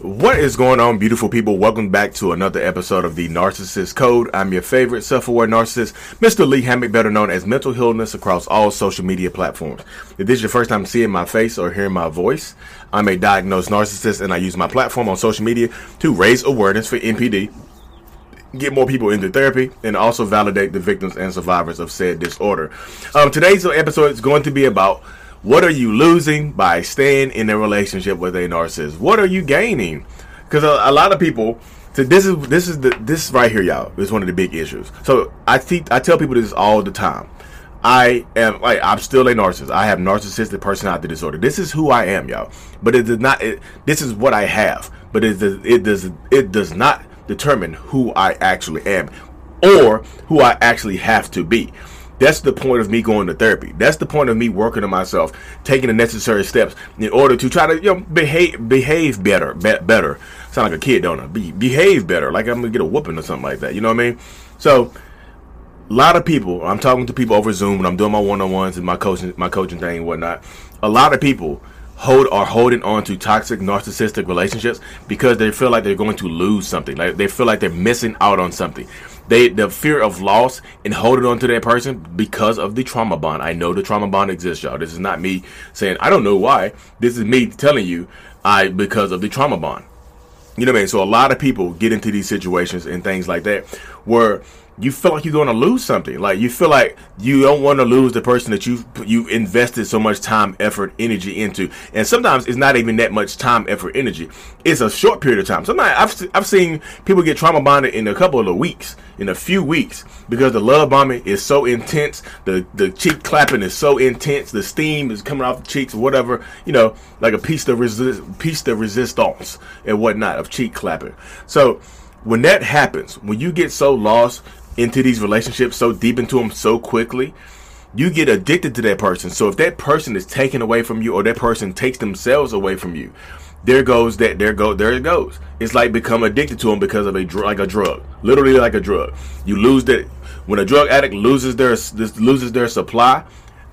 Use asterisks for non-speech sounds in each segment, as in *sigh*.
What is going on, beautiful people? Welcome back to another episode of the Narcissist Code. I'm your favorite self-aware narcissist, Mr. Lee Hammock, better known as Mental Healness across all social media platforms. If this is your first time seeing my face or hearing my voice, I'm a diagnosed narcissist and I use my platform on social media to raise awareness for NPD, get more people into therapy, and also validate the victims and survivors of said disorder. Um, today's episode is going to be about what are you losing by staying in a relationship with a narcissist? What are you gaining? Because a, a, lot of people. So this is this is the this right here, y'all. Is one of the big issues. So I te- I tell people this all the time. I am like I'm still a narcissist. I have narcissistic personality disorder. This is who I am, y'all. But it does not. It, this is what I have. But it does it does it does not determine who I actually am or who I actually have to be. That's the point of me going to therapy. That's the point of me working on myself, taking the necessary steps in order to try to you know behave behave better, be, better. Sound like a kid, don't I? Be, behave better, like I'm gonna get a whooping or something like that. You know what I mean? So a lot of people. I'm talking to people over Zoom when I'm doing my one on ones and my coaching my coaching thing and whatnot. A lot of people hold are holding on to toxic narcissistic relationships because they feel like they're going to lose something. Like they feel like they're missing out on something they the fear of loss and holding on to that person because of the trauma bond. I know the trauma bond exists, y'all. This is not me saying I don't know why. This is me telling you I because of the trauma bond. You know what I mean? So a lot of people get into these situations and things like that where you feel like you're going to lose something. Like you feel like you don't want to lose the person that you you invested so much time, effort, energy into. And sometimes it's not even that much time, effort, energy. It's a short period of time. Sometimes I've I've seen people get trauma bonded in a couple of weeks, in a few weeks, because the love bombing is so intense. The the cheek clapping is so intense. The steam is coming off the cheeks, whatever. You know, like a piece of resist, piece of resistance and whatnot of cheek clapping. So when that happens, when you get so lost into these relationships so deep into them so quickly, you get addicted to that person. So if that person is taken away from you or that person takes themselves away from you, there goes that there go there it goes. It's like become addicted to them because of a drug like a drug. Literally like a drug. You lose that when a drug addict loses their loses their supply,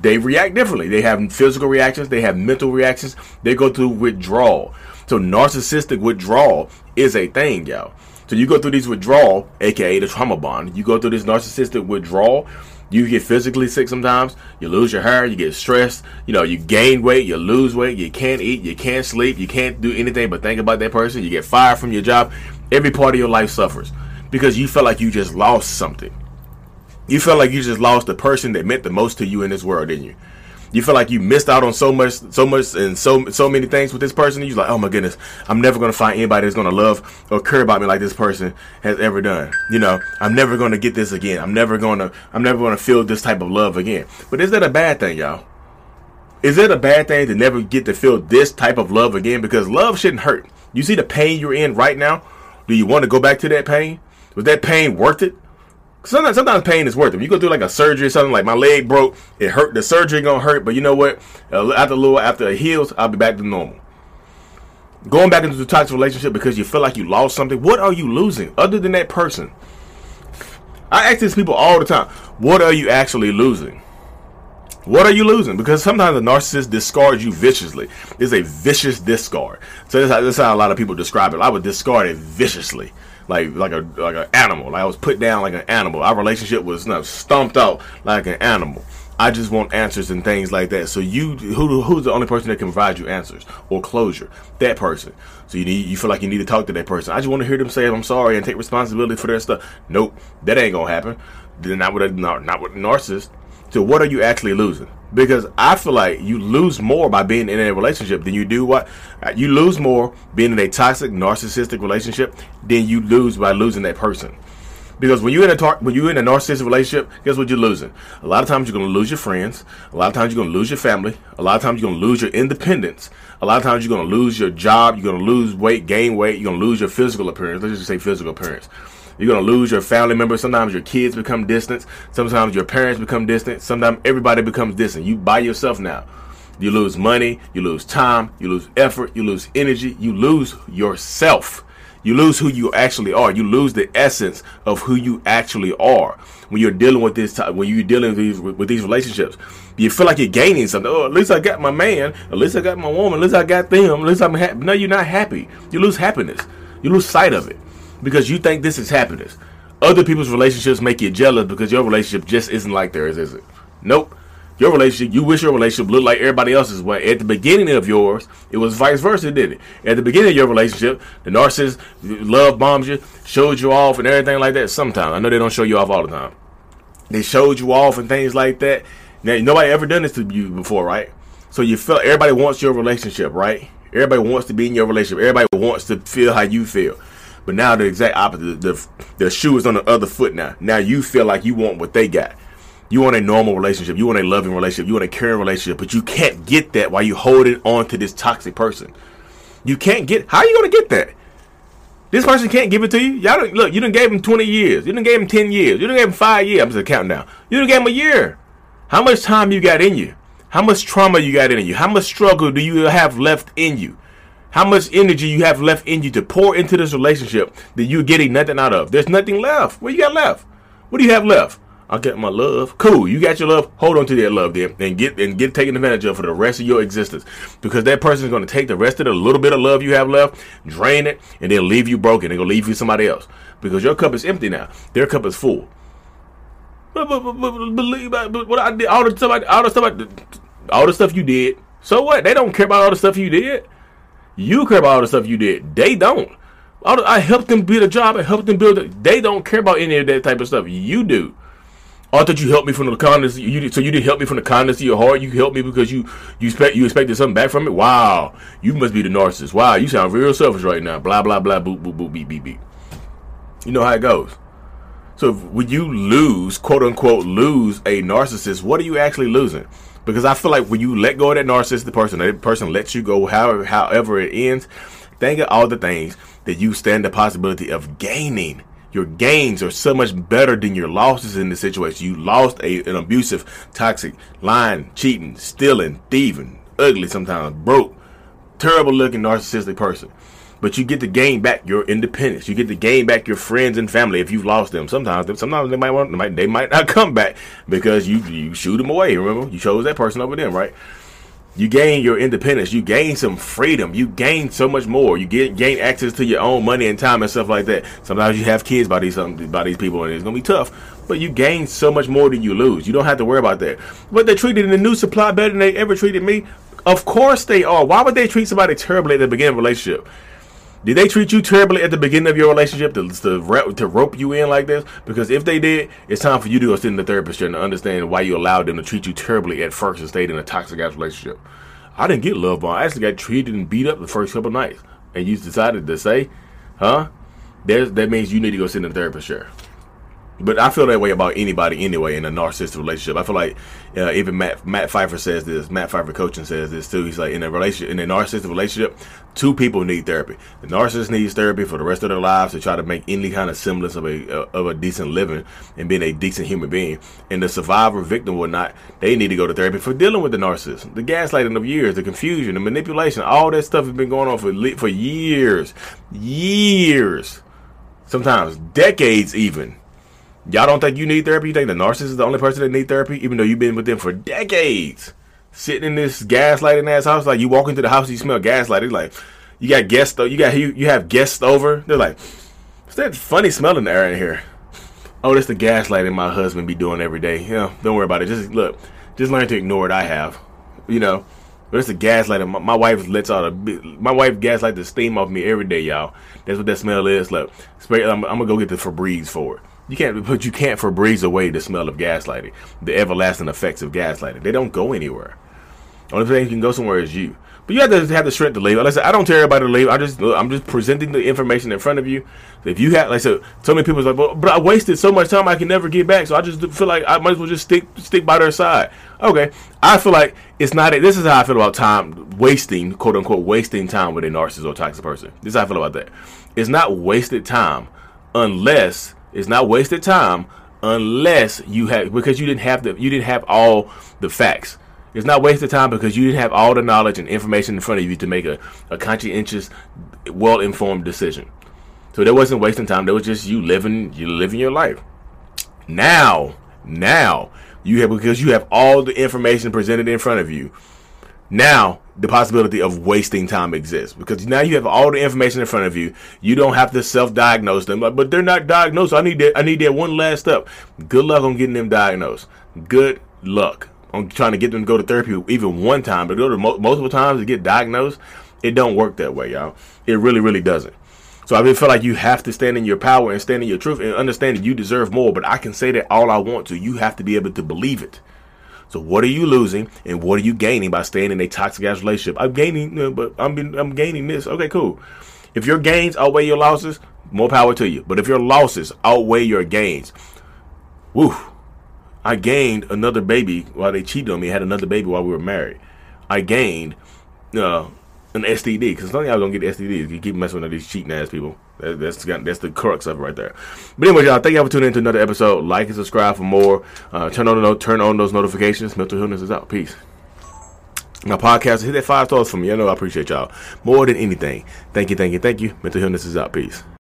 they react differently. They have physical reactions, they have mental reactions, they go through withdrawal. So narcissistic withdrawal is a thing, y'all. So you go through these withdrawal, aka the trauma bond. You go through this narcissistic withdrawal. You get physically sick sometimes. You lose your hair. You get stressed. You know, you gain weight. You lose weight. You can't eat. You can't sleep. You can't do anything but think about that person. You get fired from your job. Every part of your life suffers because you feel like you just lost something. You feel like you just lost the person that meant the most to you in this world, didn't you? You feel like you missed out on so much, so much, and so so many things with this person. You're like, oh my goodness, I'm never gonna find anybody that's gonna love or care about me like this person has ever done. You know, I'm never gonna get this again. I'm never gonna, I'm never gonna feel this type of love again. But is that a bad thing, y'all? Is it a bad thing to never get to feel this type of love again? Because love shouldn't hurt. You see the pain you're in right now. Do you want to go back to that pain? Was that pain worth it? Sometimes, sometimes pain is worth it. You go through like a surgery or something, like my leg broke, it hurt. The surgery gonna hurt, but you know what? Uh, after a little, after it heals, I'll be back to normal. Going back into the toxic relationship because you feel like you lost something. What are you losing other than that person? I ask these people all the time. What are you actually losing? What are you losing? Because sometimes a narcissist discards you viciously. It's a vicious discard. So that's how, how a lot of people describe it. I would discard it viciously like like a like an animal. Like I was put down like an animal. Our relationship was you know, stumped out like an animal. I just want answers and things like that. So you, who, who's the only person that can provide you answers or closure? That person. So you need, you feel like you need to talk to that person. I just want to hear them say I'm sorry and take responsibility for their stuff. Nope, that ain't gonna happen. Not with a not, not with a narcissist. So what are you actually losing? because I feel like you lose more by being in a relationship than you do what uh, you lose more being in a toxic narcissistic relationship than you lose by losing that person. Because when you're in a tar- when you're in a narcissistic relationship, guess what you're losing? A lot of times you're going to lose your friends. A lot of times you're going to lose your family. A lot of times you're going to lose your independence. A lot of times you're going to lose your job. You're going to lose weight, gain weight. You're going to lose your physical appearance. Let's just say physical appearance. You're gonna lose your family members. Sometimes your kids become distant. Sometimes your parents become distant. Sometimes everybody becomes distant. You by yourself now. You lose money. You lose time. You lose effort. You lose energy. You lose yourself. You lose who you actually are. You lose the essence of who you actually are when you're dealing with this. When you're dealing with these, with these relationships, You feel like you're gaining something. Oh, at least I got my man. At least I got my woman. At least I got them. At least I'm happy. No, you're not happy. You lose happiness. You lose sight of it because you think this is happiness. Other people's relationships make you jealous because your relationship just isn't like theirs, is it? Nope. Your relationship, you wish your relationship looked like everybody else's. Well, at the beginning of yours, it was vice versa, didn't it? At the beginning of your relationship, the narcissist love bombs you, showed you off, and everything like that. Sometimes I know they don't show you off all the time. They showed you off and things like that. Now, nobody ever done this to you before, right? So you felt everybody wants your relationship, right? Everybody wants to be in your relationship. Everybody wants to feel how you feel. But now the exact opposite. The, the shoe is on the other foot now. Now you feel like you want what they got. You want a normal relationship. You want a loving relationship. You want a caring relationship. But you can't get that while you holding on to this toxic person. You can't get. How are you gonna get that? This person can't give it to you. Y'all don't, look. You didn't gave him twenty years. You didn't gave him ten years. You didn't gave him five years. I'm just counting down. You didn't gave him a year. How much time you got in you? How much trauma you got in you? How much struggle do you have left in you? How much energy you have left in you to pour into this relationship that you're getting nothing out of? There's nothing left. What you got left? What do you have left? I get my love. Cool. You got your love. Hold on to that love then and get and get taken advantage of for the rest of your existence. Because that person is going to take the rest of the little bit of love you have left, drain it, and then leave you broken. They're going to leave you somebody else. Because your cup is empty now. Their cup is full. But, but, but, believe but what I did, all the stuff, I, all the stuff, I, all the stuff you did. So what? They don't care about all the stuff you did. You care about all the stuff you did. They don't. I helped them build a job. I helped them build. A, they don't care about any of that type of stuff. You do. I thought you helped me from the kindness. You so you didn't help me from the kindness of your heart. You helped me because you you expect you expected something back from it. Wow, you must be the narcissist. Wow, you sound real selfish right now. Blah blah blah. Boop boop boop beep beep beep. You know how it goes. So when you lose, quote unquote, lose a narcissist, what are you actually losing? Because I feel like when you let go of that narcissistic person, that person lets you go, however however it ends. Think of all the things that you stand the possibility of gaining your gains are so much better than your losses in this situation. You lost a, an abusive, toxic, lying, cheating, stealing, thieving, ugly sometimes, broke, terrible looking, narcissistic person. But you get to gain back your independence. You get to gain back your friends and family if you've lost them. Sometimes, sometimes they might want, they might, they might not *laughs* come back because you you shoot them away. Remember, you chose that person over them, right? you gain your independence, you gain some freedom, you gain so much more. You get gain access to your own money and time and stuff like that. Sometimes you have kids by these um, by these people, and it's gonna be tough. But you gain so much more than you lose. You don't have to worry about that. But they treated in the new supply better than they ever treated me. Of course they are. Why would they treat somebody terribly at the beginning of a relationship? Did they treat you terribly at the beginning of your relationship to, to, to rope you in like this? Because if they did, it's time for you to go sit in the therapist chair and understand why you allowed them to treat you terribly at first and stayed in a toxic ass relationship. I didn't get love. I actually got treated and beat up the first couple nights. And you decided to say, huh? There's, that means you need to go sit in the therapist chair. But I feel that way about anybody anyway in a narcissistic relationship. I feel like uh, even Matt Matt Pfeiffer says this. Matt Pfeiffer coaching says this too. He's like in a relationship in a narcissistic relationship, two people need therapy. The narcissist needs therapy for the rest of their lives to try to make any kind of semblance of a uh, of a decent living and being a decent human being. And the survivor, victim, or not, they need to go to therapy for dealing with the narcissist, the gaslighting of years, the confusion, the manipulation. All that stuff has been going on for for years, years, sometimes decades, even. Y'all don't think you need therapy? You think the narcissist is the only person that need therapy, even though you've been with them for decades, sitting in this gaslighting ass house. Like you walk into the house, you smell gaslighting. Like you got guests, though. You got you, you have guests over. They're like, "What's that funny smell in the air in here?" Oh, that's the gaslighting my husband be doing every day. Know, don't worry about it. Just look, just learn to ignore it. I have, you know. But it's the gaslighting. My, my wife lets out a my wife gaslight the steam off me every day, y'all. That's what that smell is. Look, I'm, I'm gonna go get the Febreze for it. You can't, but you can't Febreze away the smell of gaslighting, the everlasting effects of gaslighting. They don't go anywhere. Only thing you can go somewhere is you. But you have to have the strength to leave. Like I said, I don't tell everybody to leave. I just, I'm just presenting the information in front of you. If you have, like said, so many people are like, but I wasted so much time I can never get back. So I just feel like I might as well just stick, stick by their side. Okay, I feel like it's not. A, this is how I feel about time wasting, quote unquote, wasting time with a narcissist or toxic person. This is how I feel about that. It's not wasted time unless it's not wasted time unless you have because you didn't have the you didn't have all the facts. It's not wasted time because you didn't have all the knowledge and information in front of you to make a, a conscientious, well informed decision. So that wasn't wasting time. That was just you living you living your life. Now, now You have because you have all the information presented in front of you. Now the possibility of wasting time exists because now you have all the information in front of you. You don't have to self-diagnose them, but they're not diagnosed. I need that. I need that one last step. Good luck on getting them diagnosed. Good luck on trying to get them to go to therapy even one time, but go to mo- multiple times to get diagnosed. It don't work that way, y'all. It really, really doesn't. So I feel like you have to stand in your power and stand in your truth and understand that you deserve more. But I can say that all I want to. You have to be able to believe it. So what are you losing and what are you gaining by staying in a toxic ass relationship? I'm gaining, but I'm I'm gaining this. Okay, cool. If your gains outweigh your losses, more power to you. But if your losses outweigh your gains, woo, I gained another baby while they cheated on me. Had another baby while we were married. I gained uh, an STD because some of y'all gonna get STDs. You keep messing with these cheating ass people. That, that's that's the crux of it right there. But anyway, y'all, thank y'all for tuning in to another episode. Like and subscribe for more. Uh, turn on the turn on those notifications. Mental Healness is out. Peace. My podcast, hit that five stars for me. I know I appreciate y'all more than anything. Thank you, thank you, thank you. Mental Healness is out. Peace.